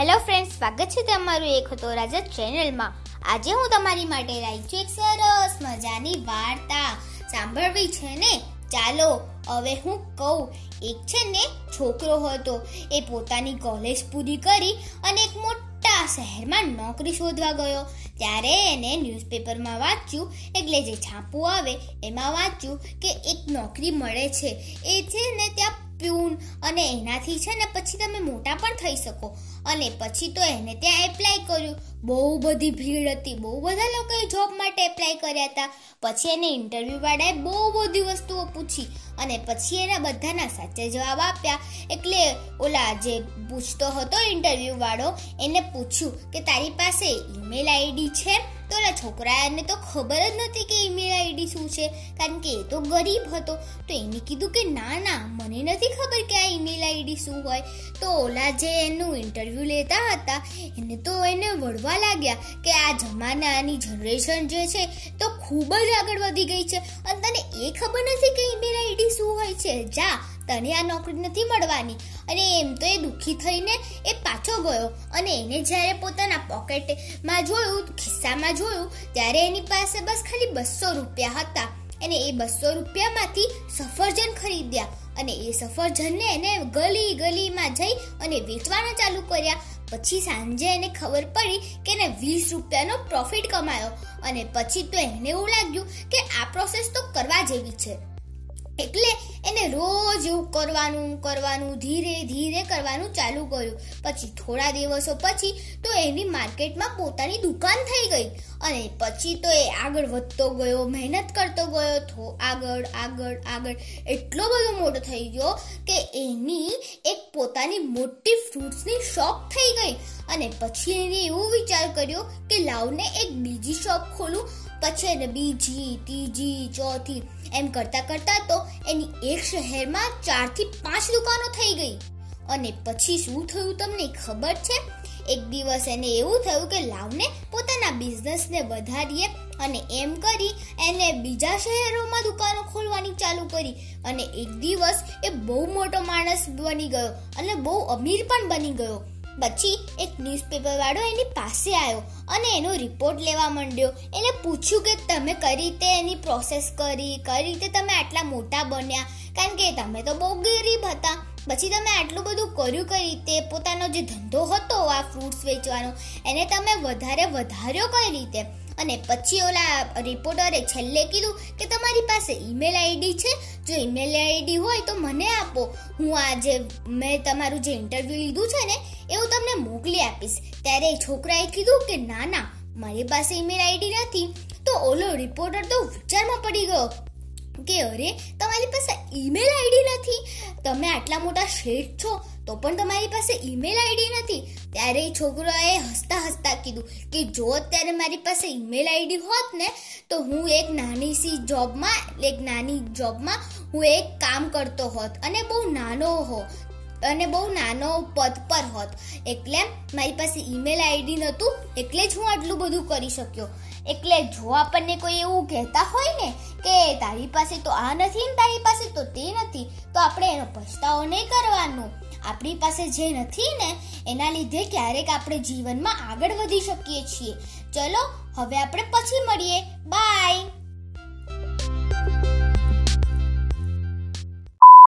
Hello friends સ્વાગત છે તમારું એક હતો રાજા ચેનલમાં આજે હું તમારી માટે લાવી છું એક સરસ મજાની વાર્તા. સાંભળવી છે ને? ચાલો, હવે હું કહું. એક છે ને, છોકરો હતો. એ પોતાની કોલેજ પૂરી કરી અને એક મોટા શહેરમાં નોકરી શોધવા ગયો. ત્યારે એને ન્યૂઝપેપરમાં વાંચ્યું. એટલે જે છાપું આવે, એમાં વાંચ્યું કે એક નોકરી મળે છે. એ છે ને, ત્યાં અને એનાથી છે ને પછી તમે મોટા પણ થઈ શકો. અને પછી તો એને ત્યાં એપ્લાય કર્યું. બહુ બધી ભીડ હતી. બહુ બધા લોકોએ જોબ માટે એપ્લાય કર્યા હતા. પછી એને ઇન્ટરવ્યૂ વાળાએ બહુ બધી વસ્તુઓ પૂછી. અને પછી એના બધાના સાચા જવાબ આપ્યા. એટલે ઓલા જે પૂછતો હતો ઇન્ટરવ્યૂવાળો એને પૂછ્યું કે તારી પાસે ઈમેલ આઈડી છે? તો ઓલા છોકરાને તો ખબર જ નથી કે ઈમેલ આઈડી શું છે. કારણ કે એ તો ગરીબ હતો. તો એને કીધું કે ના ના, મને નથી ખબર આઈડી શું હોય? તો ઓલા જે એનું ઇન્ટરવ્યૂ લેતા હતા, એને તો એને વળવા લાગ્યા કે આ જમાનાની જનરેશન જે છે, તો ખૂબ જ આગળ વધી ગઈ છે. અને તને એ ખબર નથી કે ઈમેલ આઈડી શું હોય છે? જા, તને આ નોકરી નથી મળવાની. અને એમ તો એ દુઃખી થઈને એ પાછો ગયો. અને એને જ્યારે પોતાના પોકેટમાં જોયું, ખિસ્સામાં જોયું, ત્યારે એની પાસે બસ ખાલી બસો રૂપિયા હતા. અને એ બસો રૂપિયામાંથી સફરજન ખરીદ્યા. અને એ સફરજનને એને ગલી ગલીમાં જઈ અને વેચવાના ચાલુ કર્યા. પછી સાંજે એને ખબર પડી કે એને વીસ રૂપિયાનો પ્રોફિટ કમાયો અને પછી તો એને એવું લાગ્યું કે આ પ્રોસેસ તો કરવા જેવી છે. એટલે એને રોજ એવું કરવાનું કરવાનું, ધીરે ધીરે કરવાનું ચાલુ કર્યું. પછી થોડા દિવસો પછી તો એની માર્કેટમાં પોતાની દુકાન થઈ ગઈ. અને પછી તો એ આગળ વધતો ગયો, મહેનત કરતો ગયો તો આગળ આગળ આગળ. એટલો બધો મોટો થઈ ગયો કે એની એક પોતાની મોટી ફ્રૂટ્સની શોપ થઈ ગઈ. અને પછી એને એવો વિચાર કર્યો કે લાવને એક બીજી શોપ ખોલું. પછી એને બીજી, ત્રીજી, ચોથી, એમ કરતા કરતા તો એની એક શહેરમાં ચારથી પાંચ દુકાનો થઈ ગઈ. અને પછી શું થયું તમને ખબર છે? એક દિવસ એને એવું થયું કે લાવને પોતાના બિઝનેસને વધારીએ અને એમ કરી એને બીજા શહેરોમાં દુકાનો ખોલવાની ચાલુ કરી. અને એક દિવસ એ બહુ મોટો માણસ બની ગયો અને બહુ અમીર પણ બની ગયો. પછી એક ન્યૂઝપેપર વાળો એની પાસે આવ્યો અને એનો રિપોર્ટ લેવા માંડ્યો. એને પૂછ્યું કે તમે કઈ રીતે એની પ્રોસેસ કરી, કઈ રીતે તમે આટલા મોટા બન્યા? કારણ કે તમે તો બહુ ગરીબ હતા. પછી તમે આટલું બધું કર્યું કઈ રીતે? પોતાનો જે ધંધો હતો આ ફ્રૂટ્સ વેચવાનો, એને તમે વધારે વધાર્યો કઈ રીતે? અને પછી ઓલા રિપોર્ટરે છેલ્લે કીધું કે તમારી પાસે ઈમેલ આઈડી છે, જો ઈમેલ આઈડી હોય તો મને આપો. હું આ જે મેં તમારું જે ઇન્ટરવ્યૂ લીધું છે ને, એવું તમને મોકલી આપીશ. ત્યારે એ છોકરાએ કીધું કે ના ના, મારી પાસે ઈમેલ આઈડી નથી. તો ઓલો રિપોર્ટર તો વિચારમાં પડી ગયો. કે અરે, તમારી પાસે ઈમેલ આઈડી નથી. તમે આટલા મોટા શેઠ છો, તો પણ તમારી પાસે ઈમેલ આઈડી નથી. ત્યારે એ છોકરાએ હસતા હસતા કીધું કે, જો અત્યારે મારી પાસે ઈમેલ આઈડી હોત ને, તો હું એક નાની સી જોબમાં એક નાની જોબમાં હું એક કામ કરતો હોત અને બહુ નાનો હો અને બહુ નાનો પદ પર હોત. એટલે મારી પાસે ઈમેલ આઈડી નહોતું, એટલે જ હું આટલું બધું કરી શક્યો. એટલે જો આપણને કોઈ એવું કહેતા હોય ને કે તારી પાસે તો આ નથી ને તારી પાસે તો તે નથી, તો આપણે એનો પછતાવો નહીં કરવાનો. આપણી પાસે જે નથી ને, એના લીધે ક્યારેક આપણે જીવનમાં આગળ વધી શકીએ છીએ. ચલો, હવે આપણે પછી મળીએ. બાય